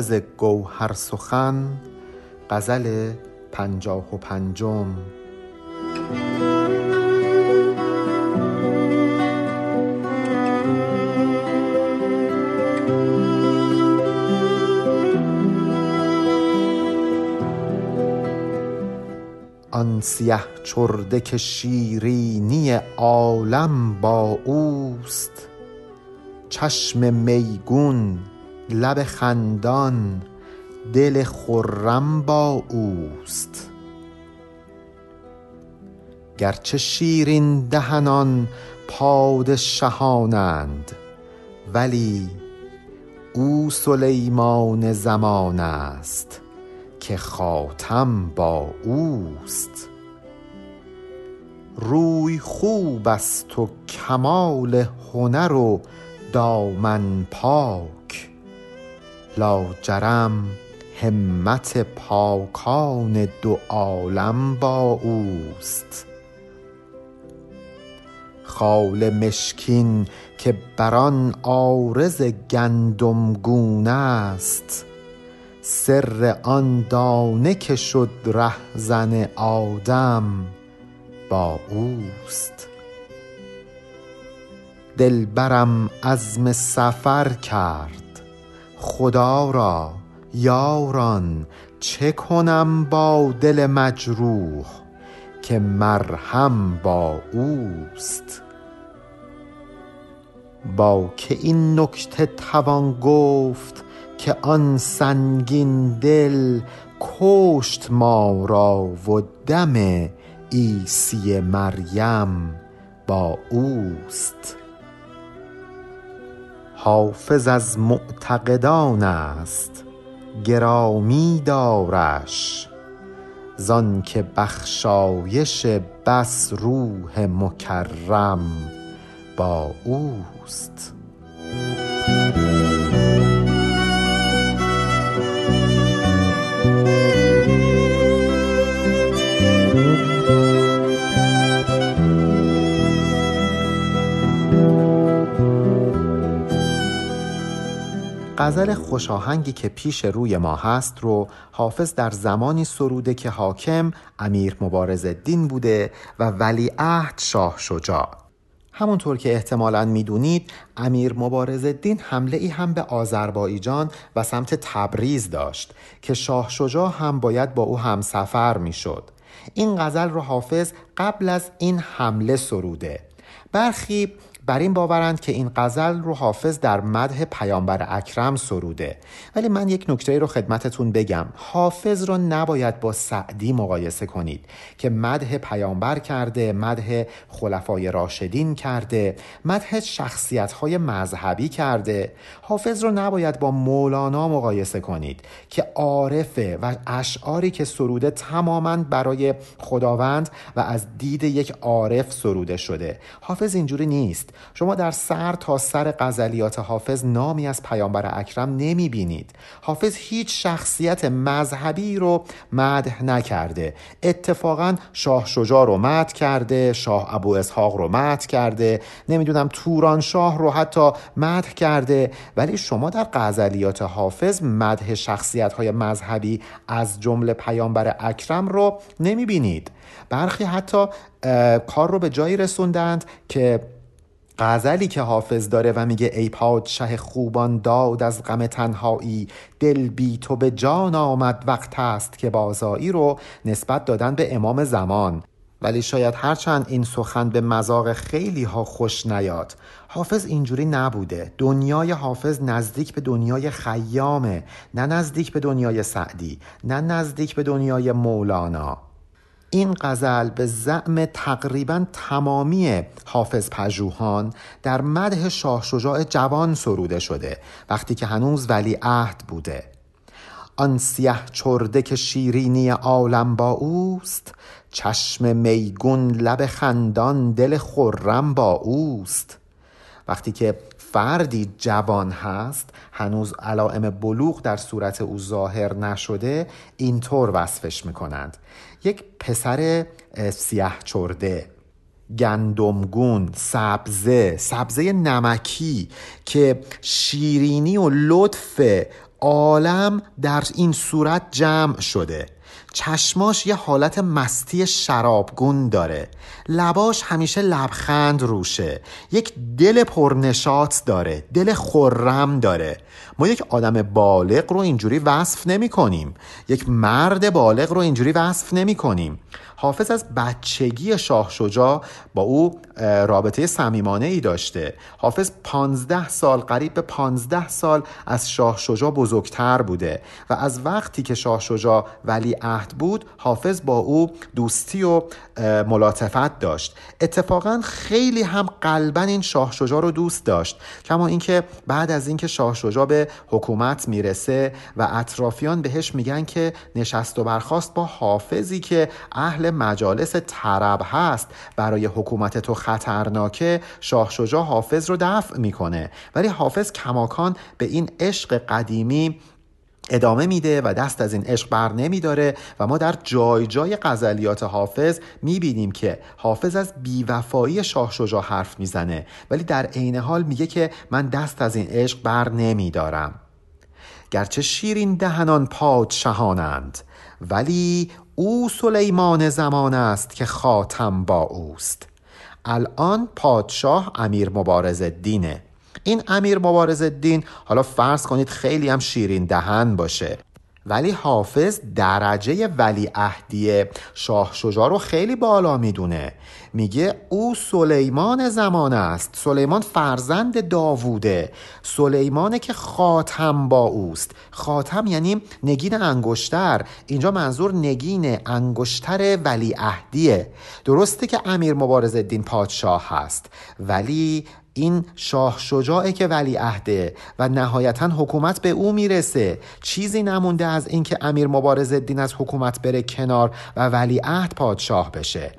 حافظ گوهر سخن غزل پنجاه و پنجم. آن سیه چرده که شیرینی عالم با اوست چشم میگون لب خندان دل خرم با اوست. گرچه شیرین دهنان پادشهانند ولی او سلیمان زمان است که خاتم با اوست. روی خوب است و کمال هنر و دامن پاک. لاجرم همت پاکان دو عالم با اوست. خال مشکین که بر آن عارض گندم گون است. سر آن دانه که شد رهزن آدم با اوست. دلبرم عزم سفر کرد. خدا را یاران چه کنم با دل مجروح که مرهم با اوست؟ با که این نکته توان گفت که آن سنگین دل کشت ما را و دم عیسی مریم با اوست؟ حافظ از معتقدان است گرامی دارش. زان که بخشایش بس روح مکرم با اوست. غزل خوش آهنگی که پیش روی ما هست رو حافظ در زمانی سروده که حاکم امیر مبارز الدین بوده و ولیعهد شاه شجاع. همونطور که احتمالا می‌دونید امیر مبارز الدین حمله ای هم به آذربایجان و سمت تبریز داشت که شاه شجاع هم باید با او همسفر می‌شد. این غزل رو حافظ قبل از این حمله سروده. برخی بر این باورند که این غزل رو حافظ در مدح پیامبر اکرم سروده. ولی من یک نکته رو خدمتتون بگم. حافظ رو نباید با سعدی مقایسه کنید که مدح پیامبر کرده مدح خلفای راشدین کرده مدح شخصیت های مذهبی کرده. حافظ رو نباید با مولانا مقایسه کنید که عارفه و اشعاری که سروده تماما برای خداوند و از دید یک عارف سروده شده. حافظ اینجوری نیست. شما در سر تا سر غزلیات حافظ نامی از پیامبر اکرم نمی بینید حافظ هیچ شخصیت مذهبی رو مدح نکرده. اتفاقا شاه شجاع رو مدح کرده شاه ابو اسحاق رو مدح کرده. نمی‌دونم توران شاه رو حتی مدح کرده. ولی شما در غزلیات حافظ مدح شخصیت های مذهبی از جمله پیامبر اکرم رو نمی بینید برخی حتی کار رو به جایی رسوندند که غزلی که حافظ داره و میگه ای پادشه خوبان داد از غم تنهایی دل بی تو به جان آمد وقت است که بازایی رو نسبت دادن به امام زمان. ولی شاید هرچند این سخن به مذاق خیلی ها خوش نیاد. حافظ اینجوری نبوده. دنیای حافظ نزدیک به دنیای خیامه نه نزدیک به دنیای سعدی نه نزدیک به دنیای مولانا. این غزل به زعم تقریبا تمامی حافظ پژوهان در مدح شاه شجاع جوان سروده شده وقتی که هنوز ولی عهد بوده. آن سیه چرده که شیرینی عالم با اوست چشم میگون لب خندان دل خرم با اوست. وقتی که فردی جوان هست هنوز علائم بلوغ در صورت او ظاهر نشده اینطور وصفش می‌کنند. یک پسر سیاه چرده گندمگون سبزه سبزه نمکی که شیرینی و لطف عالم در این صورت جمع شده. چشماش یه حالت مستی شرابگون داره. لباش همیشه لبخند روشه. یک دل پرنشاط داره. دل خرم داره. ما یک آدم بالغ رو اینجوری وصف نمی کنیم. یک مرد بالغ رو اینجوری وصف نمی کنیم. حافظ از بچگی شاه شجاع با او رابطه صمیمانه ای داشته. حافظ پانزده سال قریب به پانزده سال از شاه شجاع بزرگتر بوده و از وقتی که شاه شجاع ولی عهد بود حافظ با او دوستی و ملاطفت داشت. اتفاقا خیلی هم قلبا این شاه شجاع رو دوست داشت. کما اینکه بعد از اینکه شاه شجاع به حکومت می‌رسه و اطرافیان بهش میگن که نشست و برخواست با حافظی که اهل مجالس طرب هست برای حکومت تو خطرناکه شاه شجاع حافظ رو دفع می‌کنه. ولی حافظ کماکان به این عشق قدیمی ادامه میده و دست از این عشق بر نمیداره و ما در جای جای غزلیات حافظ می‌بینیم که حافظ از بیوفایی شاه شجاع حرف می‌زنه. ولی در عین حال میگه که من دست از این عشق بر نمیدارم. گرچه شیرین دهنان پادشهانند ولی او سلیمان زمان است که خاتم با اوست. الان پادشاه امیر مبارز دینه این امیر مبارز الدین حالا فرض کنید خیلی هم شیرین دهن باشه. ولی حافظ درجه ولی اهدی شاه شجاع رو خیلی بالا می‌دونه. میگه او سلیمان زمان است. سلیمان فرزند داووده. سلیمانه که خاتم با اوست. خاتم یعنی نگین انگشتر. اینجا منظور نگین انگشتر ولی اهدیه درسته که امیر مبارز الدین پادشاه هست. ولی این شاه شجاعه که ولی عهده و نهایتا حکومت به او می‌رسه. چیزی نمونده از اینکه امیر مبارز الدین از حکومت بره کنار و ولی عهد پادشاه بشه.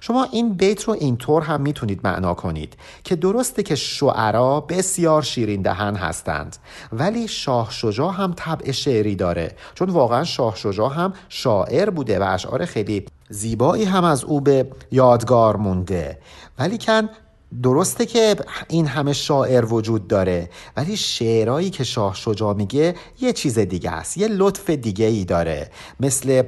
شما این بیت رو اینطور هم می‌تونید معنا کنید که درسته که شعرا بسیار شیرین دهن هستند ولی شاه شجاع هم طبع شعری داره. چون واقعا شاه شجاع هم شاعر بوده و اشعار خیلی زیبایی هم از او به یادگار مونده. ولی کن درسته که این همه شاعر وجود داره ولی شعرهایی که شاه شجاع میگه یه چیز دیگه است یه لطف دیگه ای داره. مثل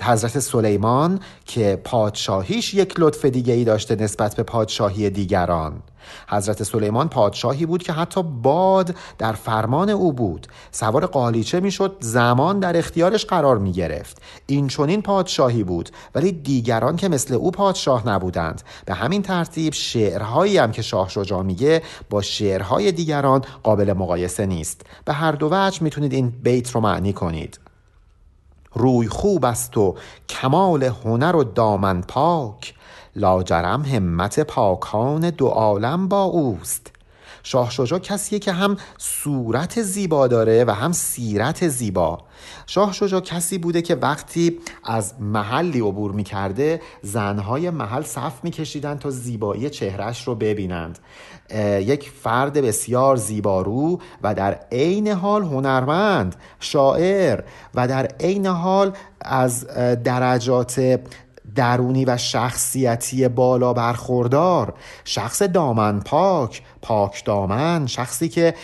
حضرت سلیمان که پادشاهیش یک لطف دیگه ای داشته نسبت به پادشاهی دیگران. حضرت سلیمان پادشاهی بود که حتی باد در فرمان او بود. سوار قالیچه می‌شد زمان در اختیارش قرار می گرفت این چونین پادشاهی بود ولی دیگران که مثل او پادشاه نبودند. به همین ترتیب شعرهایی هم که شاه شجاع میگه با شعرهای دیگران قابل مقایسه نیست. به هر دو وجه می‌تونید این بیت رو معنی کنید. روی خوب است و کمال هنر و دامن پاک. لاجرم همت پاکان دو عالم با اوست. شاه شجاع کسیه که هم صورت زیبا داره و هم سیرت زیبا. شاه شجاع کسی بوده که وقتی از محلی عبور می‌کرده زنهای محل صف میکشیدن تا زیبایی چهرش رو ببینند. یک فرد بسیار زیبارو و در عین حال هنرمند شاعر و در عین حال از درجات درونی و شخصیتی بالا برخوردار. شخص دامن پاک پاک دامن شخصی که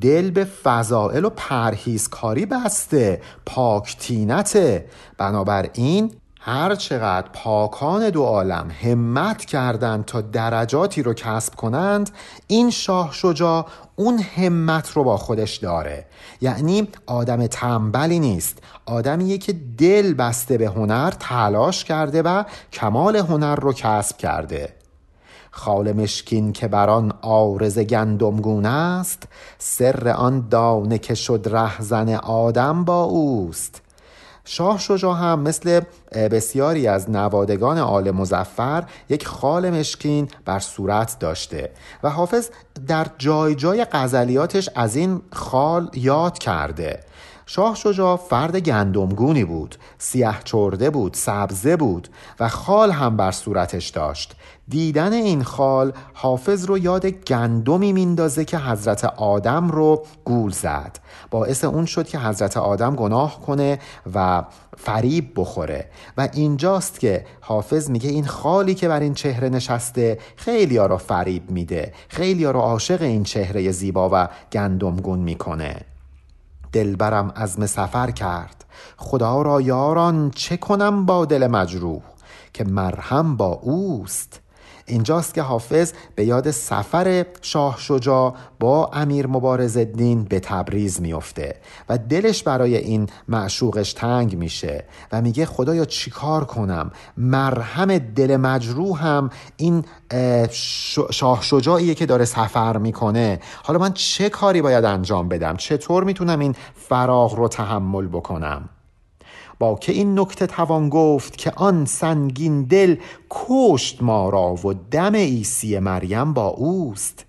دل به فضائل و پرهیزکاری بسته پاک تینته بنابراین هر چقدر پاکان دو عالم همت کردند تا درجاتی رو کسب کنند این شاه شجاع اون همت رو با خودش داره. یعنی آدم تنبلی نیست. آدمیه که دل بسته به هنر تلاش کرده و کمال هنر رو کسب کرده. خال مشکین که بر آن آرز گندمگون است سر آن دانه که شد رهزن آدم با اوست. شاه شجاع هم مثل بسیاری از نوادگان آل مزفر یک خال مشکین بر صورت داشته و حافظ در جای جای غزلیاتش از این خال یاد کرده. شاه شجاع فرد گندمگونی بود سیاه چرده بود سبزه بود و خال هم بر صورتش داشت. دیدن این خال حافظ رو یاد گندمی میندازه که حضرت آدم رو گول زد. باعث اون شد که حضرت آدم گناه کنه و فریب بخوره. و اینجاست که حافظ میگه این خالی که بر این چهره نشسته خیلی ها رو فریب میده. خیلی ها رو عاشق این چهره زیبا و گندمگون می‌کنه. دلبرم عزم سفر کرد. خدا را یاران چه کنم با دل مجروح که مرهم با اوست؟ اینجاست که حافظ به یاد سفر شاه شجاع با امیر مبارز الدین به تبریز میفته و دلش برای این معشوقش تنگ میشه و میگه خدایا چیکار کنم؟ مرهم دل مجروحم این شاه شجاعیه که داره سفر می‌کنه. حالا من چه کاری باید انجام بدم؟ چطور می‌تونم این فراغ رو تحمل بکنم؟ با که این نکته توان گفت که آن سنگین دل کشت ما را و دم عیسی مریم با اوست.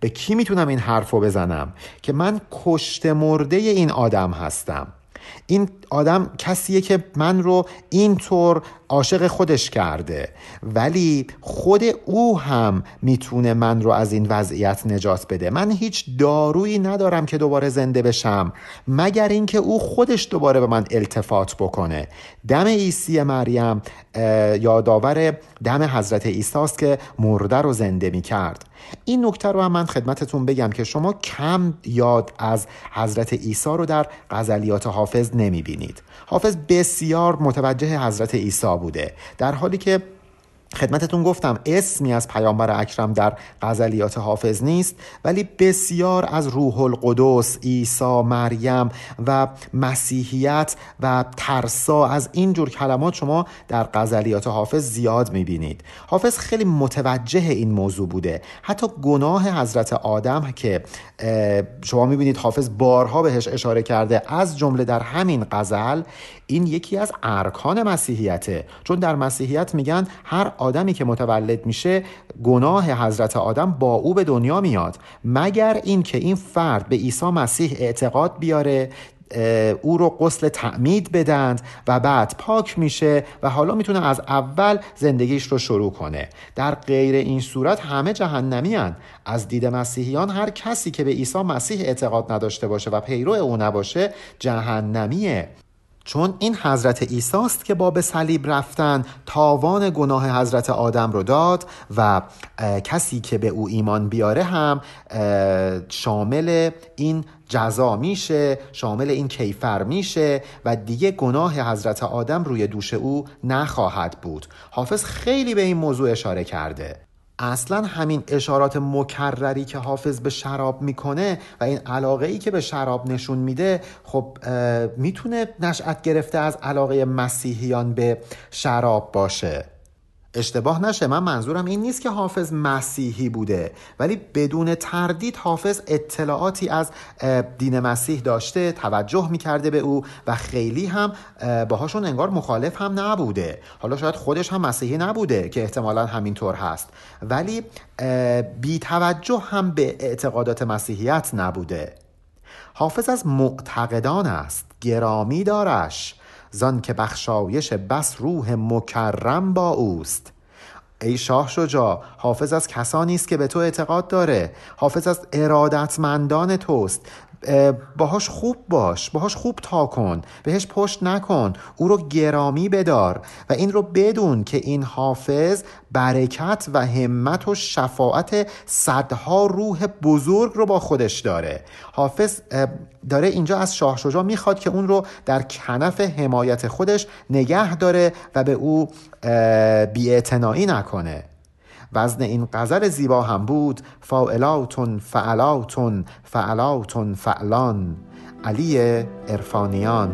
به کی می‌تونم این حرف رو بزنم؟ که من کشت مرده این آدم هستم. این آدم کسیه که من رو اینطور عاشق خودش کرده. ولی خود او هم می‌تونه من رو از این وضعیت نجات بده. من هیچ دارویی ندارم که دوباره زنده بشم مگر اینکه او خودش دوباره به من التفات بکنه. دم عیسی مریم یادآور دم حضرت عیسی است که مرده رو زنده می‌کرد. این نکته رو هم من خدمتتون بگم که شما کم یاد از حضرت عیسی رو در غزلیات حافظ نمی‌بینید. حافظ بسیار متوجه حضرت عیسی بوده. در حالی که خدمتتون گفتم اسمی از پیامبر اکرم در غزلیات حافظ نیست ولی بسیار از روح القدس عیسی مریم و مسیحیت و ترسا از این جور کلمات شما در غزلیات حافظ زیاد می‌بینید. حافظ خیلی متوجه این موضوع بوده. حتی گناه حضرت آدم که شما می‌بینید حافظ بارها بهش اشاره کرده از جمله در همین غزل این یکی از ارکان مسیحیته. چون در مسیحیت میگن هر آدمی که متولد میشه گناه حضرت آدم با او به دنیا میاد. مگر اینکه این فرد به عیسی مسیح اعتقاد بیاره او رو قسل تعمید بدند و بعد پاک میشه و حالا می‌تونه از اول زندگیش رو شروع کنه. در غیر این صورت همه جهنمی هن. از دید مسیحیان هر کسی که به عیسی مسیح اعتقاد نداشته باشه و پیرو او نباشه جهنمیه. چون این حضرت عیسی است که با به صلیب رفتن تاوان گناه حضرت آدم رو داد و کسی که به او ایمان بیاره هم شامل این جزا میشه شامل این کیفر میشه و دیگه گناه حضرت آدم روی دوش او نخواهد بود. حافظ خیلی به این موضوع اشاره کرده. اصلا همین اشارات مکرری که حافظ به شراب می‌کنه و این علاقه ای که به شراب نشون میده خب می‌تونه نشأت گرفته از علاقه مسیحیان به شراب باشه. اشتباه نشه. من منظورم این نیست که حافظ مسیحی بوده ولی بدون تردید حافظ اطلاعاتی از دین مسیح داشته توجه می‌کرده به او و خیلی هم باهاشون انگار مخالف هم نبوده. حالا شاید خودش هم مسیحی نبوده که احتمالا همینطور هست. ولی بی توجه هم به اعتقادات مسیحیت نبوده. حافظ از معتقدان است گرامی دارش. زان که بخشایش بس روح مکرم با اوست. ای شاه شجا حافظ از کسانی است که به تو اعتقاد داره. حافظ از ارادتمندان توست. باهاش خوب باش باهاش خوب تا کن بهش پشت نکن او رو گرامی بدار و این رو بدون که این حافظ برکت و همت و شفاعت صدها روح بزرگ رو با خودش داره. حافظ داره اینجا از شاه شجاع می‌خواد که اون رو در کنف حمایت خودش نگه داره و به او بیاعتنایی نکنه. وزن این غزل زیبا هم بود فاعلاتون فعلاتون فعلاتون فعلان. علی ارفانیان